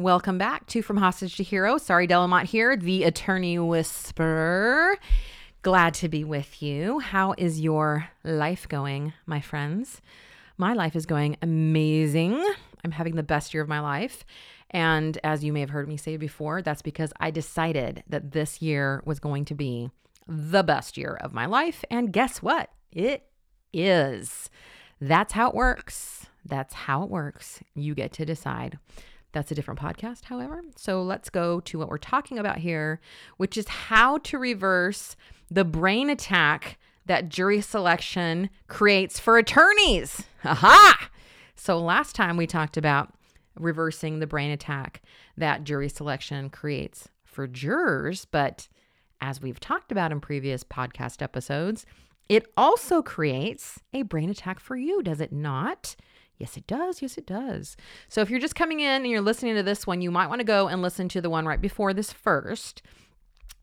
Welcome back to From Hostage to Hero. Sari Delamotte here, the attorney whisperer. Glad to be with you. How is your life going, my friends? My life is going amazing. I'm having the best year of my life. And as you may have heard me say before, that's because I decided that this year was going to be the best year of my life. And guess what? It is. That's how it works. That's how it works. You get to decide. That's a different podcast, however. So let's go to what we're talking about here, which is how to reverse the brain attack that jury selection creates for attorneys. Aha! So last time we talked about reversing the brain attack that jury selection creates for jurors, but as we've talked about in previous podcast episodes, it also creates a brain attack for you, does it not? Yes, it does. Yes, it does. So if you're just coming in and you're listening to this one, you might want to go and listen to the one right before this first.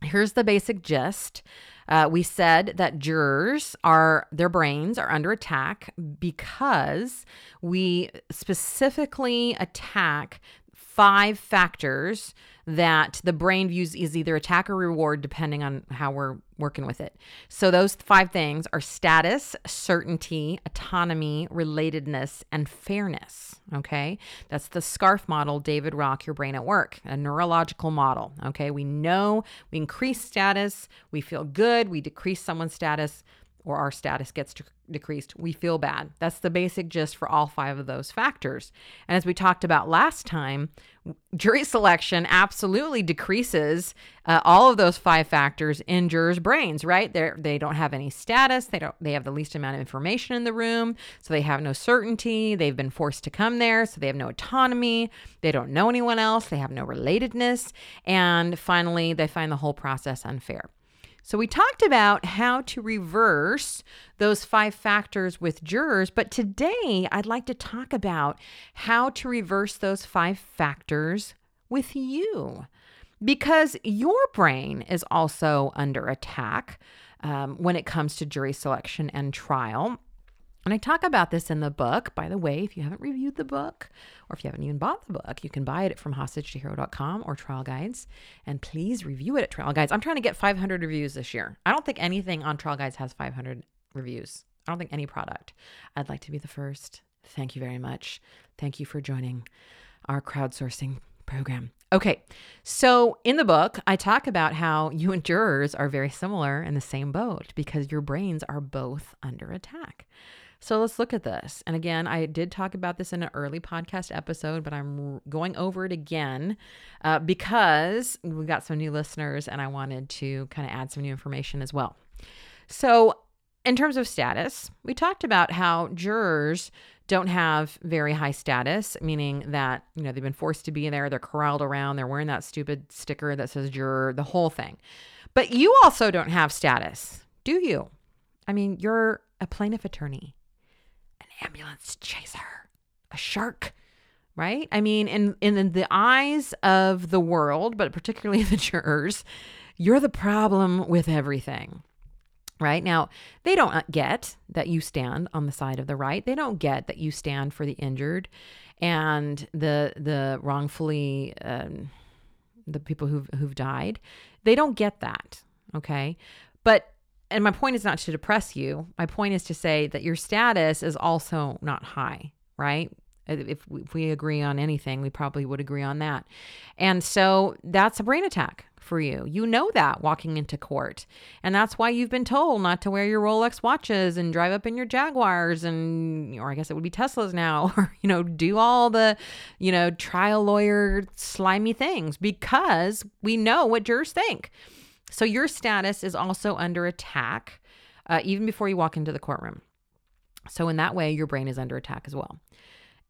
Here's the basic gist. Uh, we said that jurors are their brains are under attack because we specifically attack five factors that the brain views as either attack or reward depending on how we're working with it. So those five things are status, certainty, autonomy, relatedness, and fairness. Okay. That's the SCARF model, David Rock, Your Brain at Work, a neurological model. Okay. We know we increase status, we feel good, we decrease someone's status, or our status gets decreased, we feel bad. That's the basic gist for all five of those factors. And as we talked about last time, jury selection absolutely decreases uh, all of those five factors in jurors' brains. Right? They they don't have any status. They don't. They have the least amount of information in the room, so they have no certainty. They've been forced to come there, so they have no autonomy. They don't know anyone else. They have no relatedness, and finally, they find the whole process unfair. So, we talked about how to reverse those five factors with jurors, but today I'd like to talk about how to reverse those five factors with you because your brain is also under attack um, when it comes to jury selection and trial. And I talk about this in the book. By the way, if you haven't reviewed the book or if you haven't even bought the book, you can buy it from hostagetohero.com or Trial Guides. And please review it at Trial Guides. I'm trying to get 500 reviews this year. I don't think anything on Trial Guides has 500 reviews. I don't think any product. I'd like to be the first. Thank you very much. Thank you for joining our crowdsourcing program. Okay, so in the book, I talk about how you and jurors are very similar in the same boat because your brains are both under attack. So let's look at this. And again, I did talk about this in an early podcast episode, but I'm going over it again uh, because we got some new listeners and I wanted to kind of add some new information as well. So, in terms of status, we talked about how jurors don't have very high status, meaning that, you know, they've been forced to be there, they're corralled around, they're wearing that stupid sticker that says juror, the whole thing. But you also don't have status, do you? I mean, you're a plaintiff attorney ambulance chaser, a shark, right? I mean, in in the eyes of the world, but particularly the jurors, you're the problem with everything. Right now, they don't get that you stand on the side of the right. They don't get that you stand for the injured and the the wrongfully um, the people who've who've died. They don't get that. Okay, but and my point is not to depress you. My point is to say that your status is also not high, right? If, if we agree on anything, we probably would agree on that. And so that's a brain attack for you. You know that walking into court. And that's why you've been told not to wear your Rolex watches and drive up in your Jaguars and or I guess it would be Teslas now or you know do all the you know trial lawyer slimy things because we know what jurors think. So your status is also under attack uh, even before you walk into the courtroom. So, in that way, your brain is under attack as well.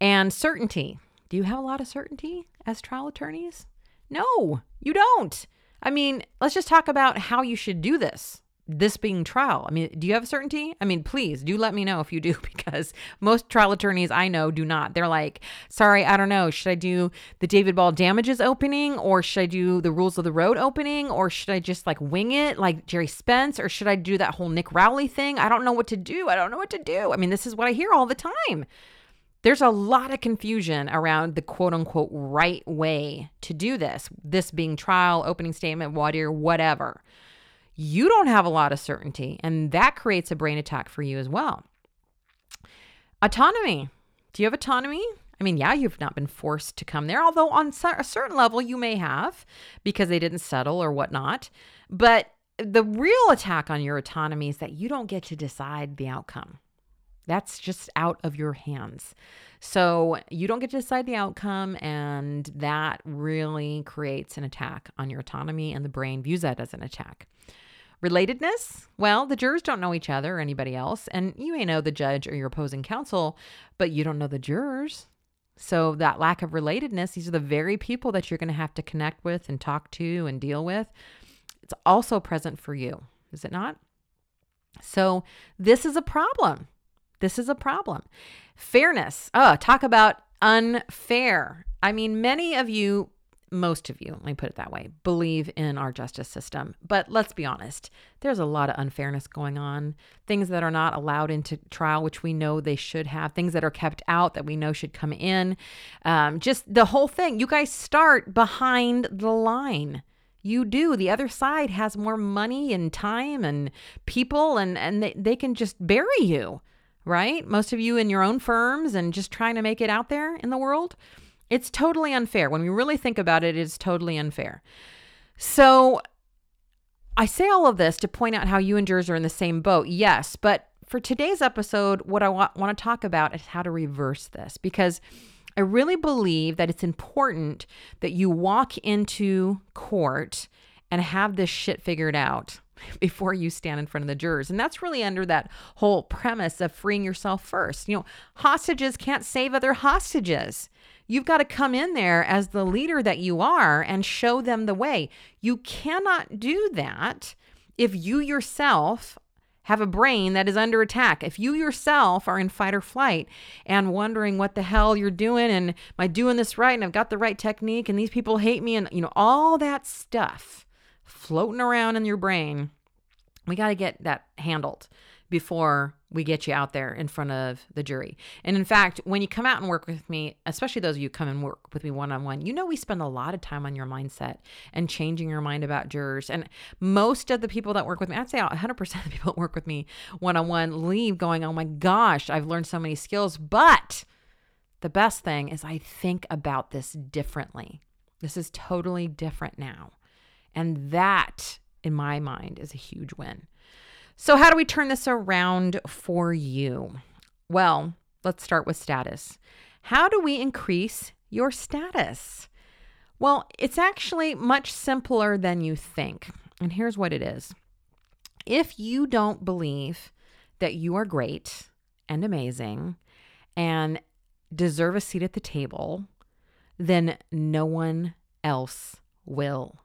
And certainty. Do you have a lot of certainty as trial attorneys? No, you don't. I mean, let's just talk about how you should do this. This being trial. I mean, do you have certainty? I mean, please do let me know if you do, because most trial attorneys I know do not. They're like, Sari, I don't know. Should I do the David Ball damages opening or should I do the rules of the road opening or should I just like wing it like Gerry Spence or should I do that whole Nick Rowley thing? I don't know what to do. I don't know what to do. I mean, this is what I hear all the time. There's a lot of confusion around the quote unquote right way to do this, this being trial, opening statement, dire, whatever. You don't have a lot of certainty, and that creates a brain attack for you as well. Autonomy. Do you have autonomy? I mean, yeah, you've not been forced to come there, although on a certain level you may have because they didn't settle or whatnot. But the real attack on your autonomy is that you don't get to decide the outcome. That's just out of your hands. So you don't get to decide the outcome, and that really creates an attack on your autonomy, and the brain views that as an attack. Relatedness? Well, the jurors don't know each other or anybody else, and you may know the judge or your opposing counsel, but you don't know the jurors. So, that lack of relatedness, these are the very people that you're going to have to connect with and talk to and deal with. It's also present for you, is it not? So, this is a problem. This is a problem. Fairness. Oh, talk about unfair. I mean, many of you, most of you, let me put it that way, believe in our justice system. But let's be honest, there's a lot of unfairness going on. Things that are not allowed into trial, which we know they should have, things that are kept out that we know should come in. Um, just the whole thing. You guys start behind the line. You do. The other side has more money and time and people, and, and they, they can just bury you right? Most of you in your own firms and just trying to make it out there in the world. It's totally unfair. When we really think about it, it's totally unfair. So I say all of this to point out how you and jurors are in the same boat. Yes, but for today's episode, what I want, want to talk about is how to reverse this because I really believe that it's important that you walk into court and have this shit figured out before you stand in front of the jurors. And that's really under that whole premise of freeing yourself first. You know, hostages can't save other hostages. You've got to come in there as the leader that you are and show them the way. You cannot do that if you yourself have a brain that is under attack. If you yourself are in fight or flight and wondering what the hell you're doing and am I doing this right and I've got the right technique and these people hate me and you know all that stuff floating around in your brain. We got to get that handled before we get you out there in front of the jury. And in fact, when you come out and work with me, especially those of you come and work with me one on one, you know we spend a lot of time on your mindset and changing your mind about jurors. And most of the people that work with me, I'd say 100% of the people that work with me one on one leave going, "Oh my gosh, I've learned so many skills." But the best thing is I think about this differently. This is totally different now. And that, in my mind, is a huge win. So, how do we turn this around for you? Well, let's start with status. How do we increase your status? Well, it's actually much simpler than you think. And here's what it is if you don't believe that you are great and amazing and deserve a seat at the table, then no one else will.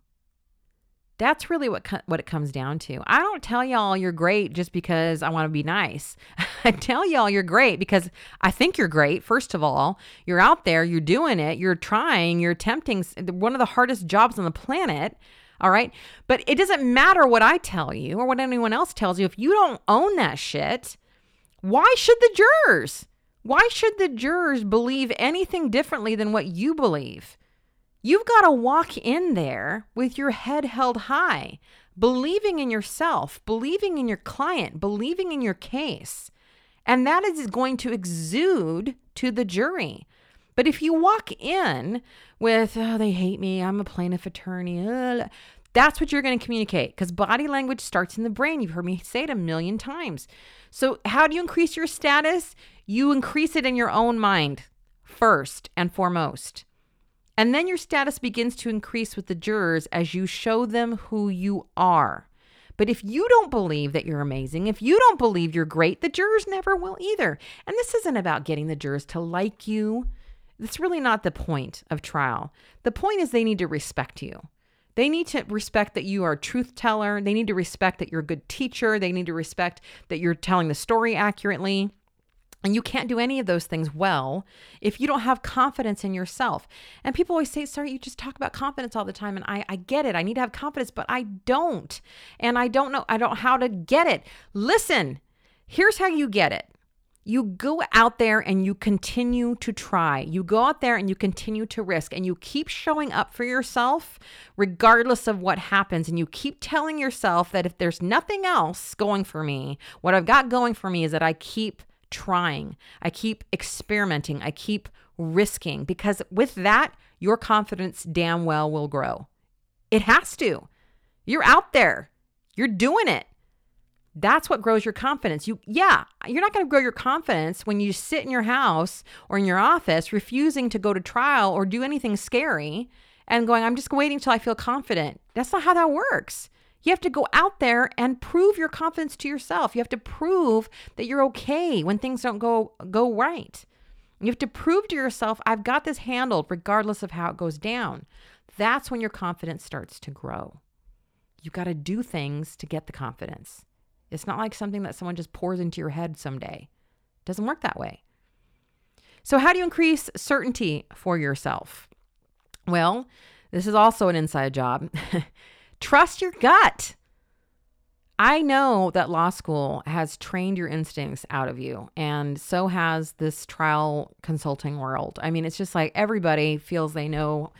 That's really what co- what it comes down to. I don't tell y'all you're great just because I want to be nice. I tell y'all you're great because I think you're great. First of all, you're out there, you're doing it, you're trying, you're attempting one of the hardest jobs on the planet. All right? But it doesn't matter what I tell you or what anyone else tells you if you don't own that shit. Why should the jurors? Why should the jurors believe anything differently than what you believe? You've got to walk in there with your head held high, believing in yourself, believing in your client, believing in your case. And that is going to exude to the jury. But if you walk in with, oh, they hate me, I'm a plaintiff attorney, that's what you're going to communicate because body language starts in the brain. You've heard me say it a million times. So, how do you increase your status? You increase it in your own mind first and foremost. And then your status begins to increase with the jurors as you show them who you are. But if you don't believe that you're amazing, if you don't believe you're great, the jurors never will either. And this isn't about getting the jurors to like you. That's really not the point of trial. The point is they need to respect you. They need to respect that you are a truth teller. They need to respect that you're a good teacher. They need to respect that you're telling the story accurately. And you can't do any of those things well if you don't have confidence in yourself. And people always say, Sari, you just talk about confidence all the time. And I, I get it. I need to have confidence, but I don't. And I don't know, I don't know how to get it. Listen, here's how you get it. You go out there and you continue to try. You go out there and you continue to risk and you keep showing up for yourself regardless of what happens. And you keep telling yourself that if there's nothing else going for me, what I've got going for me is that I keep trying, I keep experimenting, I keep risking, because with that, your confidence damn well will grow. It has to. You're out there, you're doing it. That's what grows your confidence. You yeah, you're not going to grow your confidence when you sit in your house or in your office refusing to go to trial or do anything scary and going I'm just waiting until I feel confident. That's not how that works. You have to go out there and prove your confidence to yourself. You have to prove that you're okay when things don't go go right. You have to prove to yourself, I've got this handled regardless of how it goes down. That's when your confidence starts to grow. You've got to do things to get the confidence. It's not like something that someone just pours into your head someday. It doesn't work that way. So, how do you increase certainty for yourself? Well, this is also an inside job. Trust your gut. I know that law school has trained your instincts out of you, and so has this trial consulting world. I mean, it's just like everybody feels they know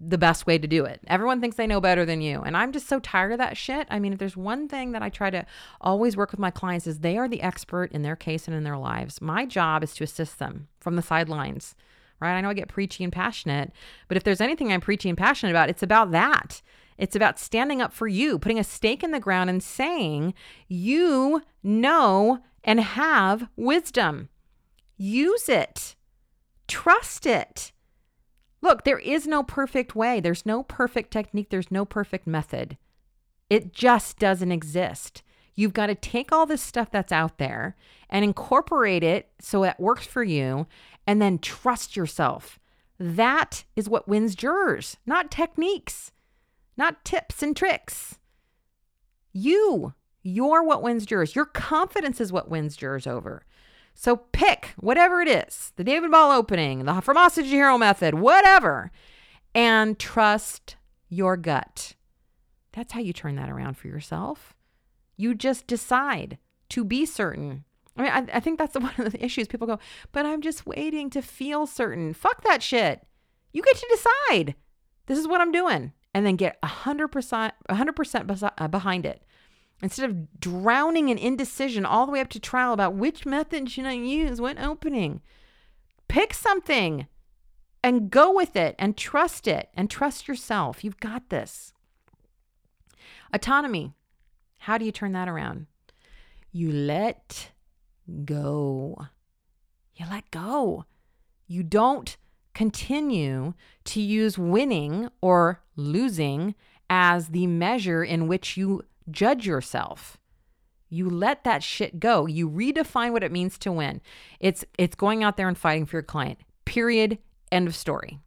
the best way to do it. Everyone thinks they know better than you. And I'm just so tired of that shit. I mean, if there's one thing that I try to always work with my clients is they are the expert in their case and in their lives. My job is to assist them from the sidelines. Right? I know I get preachy and passionate, but if there's anything I'm preachy and passionate about, it's about that. It's about standing up for you, putting a stake in the ground and saying, you know and have wisdom. Use it, trust it. Look, there is no perfect way, there's no perfect technique, there's no perfect method. It just doesn't exist. You've got to take all this stuff that's out there and incorporate it so it works for you and then trust yourself. That is what wins jurors, not techniques not tips and tricks. You, you're what wins jurors. Your confidence is what wins jurors over. So pick whatever it is the David Ball opening, the to Hero method, whatever, and trust your gut. That's how you turn that around for yourself. You just decide to be certain. I mean, I, I think that's one of the issues. People go, but I'm just waiting to feel certain. Fuck that shit. You get to decide. This is what I'm doing and then get 100%, 100% uh, behind it. Instead of drowning in indecision all the way up to trial about which method should I use when opening, pick something and go with it and trust it and trust yourself. You've got this. Autonomy. How do you turn that around? You let go. You let go. You don't continue to use winning or losing as the measure in which you judge yourself. You let that shit go. You redefine what it means to win. It's it's going out there and fighting for your client. Period. End of story.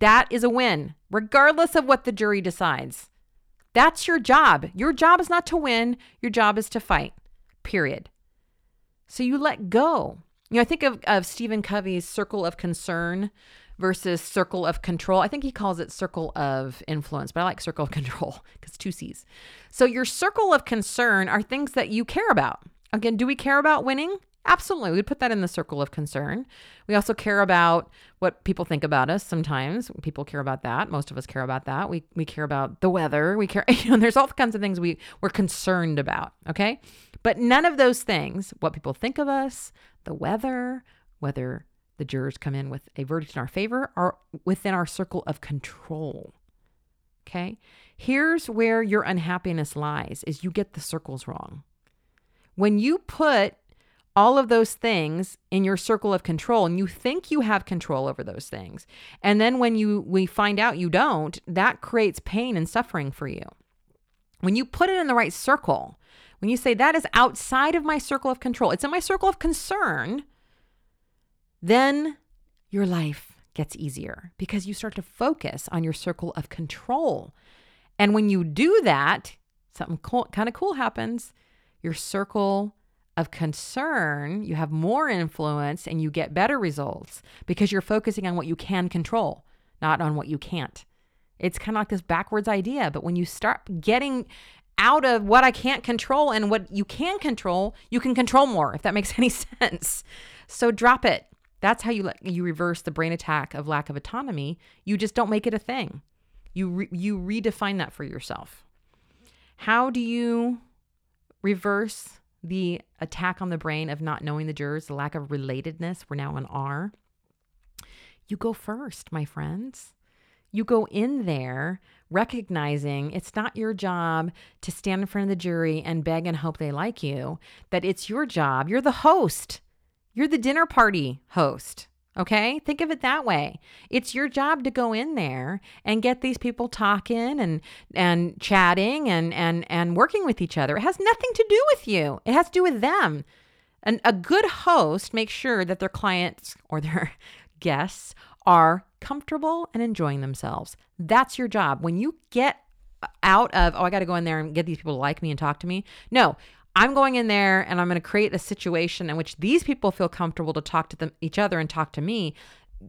That is a win, regardless of what the jury decides. That's your job. Your job is not to win, your job is to fight. Period. So you let go. You know, I think of, of Stephen Covey's circle of concern versus circle of control. I think he calls it circle of influence, but I like circle of control because two C's. So your circle of concern are things that you care about. Again, do we care about winning? Absolutely. We'd put that in the circle of concern. We also care about what people think about us sometimes. People care about that. Most of us care about that. We we care about the weather. We care, you know, there's all kinds of things we we're concerned about, okay? But none of those things, what people think of us, the weather, whether the jurors come in with a verdict in our favor are within our circle of control. Okay? Here's where your unhappiness lies is you get the circles wrong. When you put all of those things in your circle of control and you think you have control over those things and then when you we find out you don't that creates pain and suffering for you when you put it in the right circle when you say that is outside of my circle of control it's in my circle of concern then your life gets easier because you start to focus on your circle of control. And when you do that, something cool, kind of cool happens. Your circle of concern, you have more influence and you get better results because you're focusing on what you can control, not on what you can't. It's kind of like this backwards idea, but when you start getting out of what I can't control and what you can control, you can control more, if that makes any sense. So drop it. That's how you you reverse the brain attack of lack of autonomy. You just don't make it a thing. You re, you redefine that for yourself. How do you reverse the attack on the brain of not knowing the jurors, the lack of relatedness? We're now on R. You go first, my friends. You go in there recognizing it's not your job to stand in front of the jury and beg and hope they like you, that it's your job. You're the host you're the dinner party host. Okay? Think of it that way. It's your job to go in there and get these people talking and and chatting and and and working with each other. It has nothing to do with you. It has to do with them. And a good host makes sure that their clients or their guests are comfortable and enjoying themselves. That's your job. When you get out of, oh, I got to go in there and get these people to like me and talk to me. No, I'm going in there and I'm going to create a situation in which these people feel comfortable to talk to them each other and talk to me.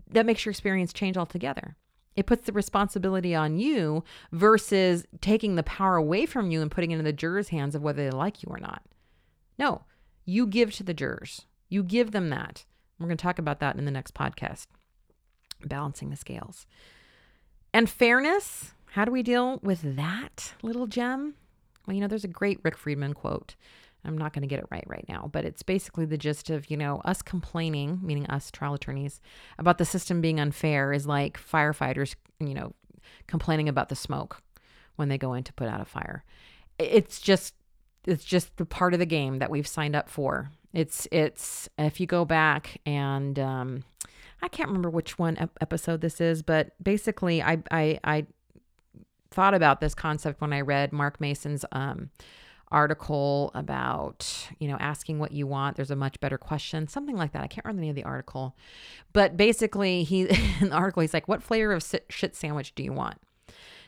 That makes your experience change altogether. It puts the responsibility on you versus taking the power away from you and putting it in the jurors' hands of whether they like you or not. No, you give to the jurors. You give them that. We're going to talk about that in the next podcast. Balancing the scales. And fairness, how do we deal with that little gem? Well, you know, there's a great Rick Friedman quote. I'm not going to get it right right now, but it's basically the gist of, you know, us complaining, meaning us trial attorneys, about the system being unfair is like firefighters, you know, complaining about the smoke when they go in to put out a fire. It's just it's just the part of the game that we've signed up for. It's it's if you go back and um I can't remember which one episode this is, but basically I I I thought about this concept when I read Mark Manson's um, article about, you know, asking what you want. There's a much better question, something like that. I can't remember the name of the article. But basically, he in the article, he's like, What flavor of shit sandwich do you want?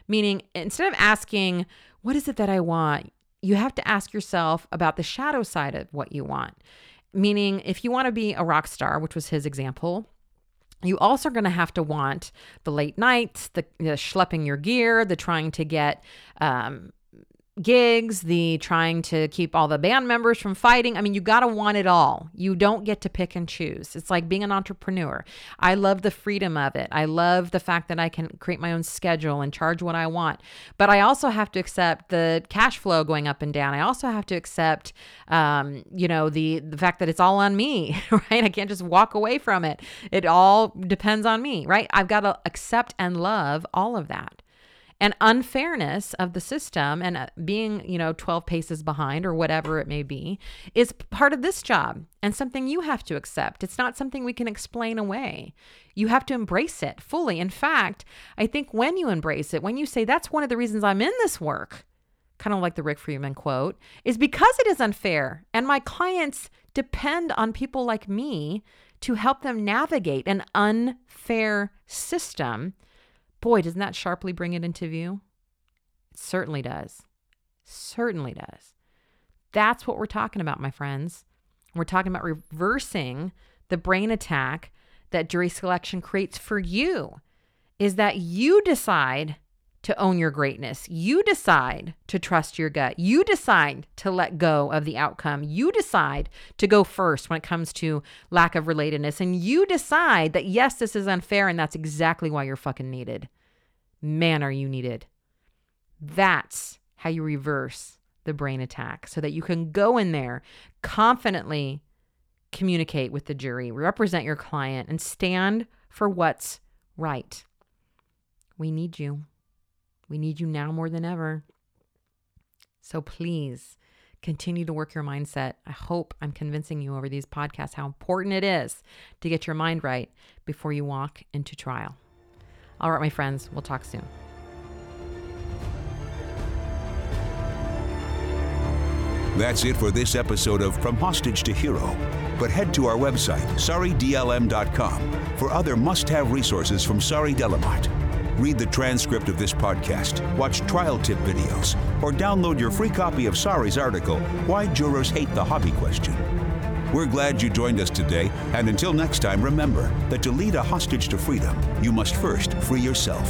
Meaning, instead of asking, What is it that I want? You have to ask yourself about the shadow side of what you want. Meaning, if you want to be a rock star, which was his example, you also are going to have to want the late nights, the, the, schlepping your gear, the trying to get um, gigs, the trying to keep all the band members from fighting. I mean, you got to want it all. You don't get to pick and choose. It's like being an entrepreneur. I love the freedom of it. I love the fact that I can create my own schedule and charge what I want. But I also have to accept the cash flow going up and down. I also have to accept, um, you know, the the fact that it's all on me, right? I can't just walk away from it. It all depends on me, right? I've got to accept and love all of that and unfairness of the system and uh, being, you know, 12 paces behind or whatever it may be is part of this job and something you have to accept. It's not something we can explain away. You have to embrace it fully. In fact, I think when you embrace it, when you say, that's one of the reasons I'm in this work, kind of like the Rick Friedman quote, is because it is unfair. And my clients depend on people like me to help them navigate an unfair system Boy, doesn't that sharply bring it into view? It certainly does. Certainly does. That's what we're talking about, my friends. We're talking about reversing the brain attack that jury selection creates for you is that you decide to own your greatness. You decide to trust your gut. You decide to let go of the outcome. You decide to go first when it comes to lack of relatedness. And you decide that, yes, this is unfair and that's exactly why you're fucking needed. Man, are you needed. That's how you reverse the brain attack so that you can go in there confidently communicate with the jury, represent your client, and stand for what's right. We need you. We need you now more than ever. So please continue to work your mindset. I hope I'm convincing you over these podcasts how important it is to get your mind right before you walk into trial. All right, my friends, we'll talk soon. That's it for this episode of From Hostage to Hero. But head to our website, saridlm.com, for other must have resources from Sari Delamotte. Read the transcript of this podcast, watch trial tip videos, or download your free copy of Sari's article, Why Jurors Hate the Hobby Question. We're glad you joined us today, and until next time, remember that to lead a hostage to freedom, you must first free yourself.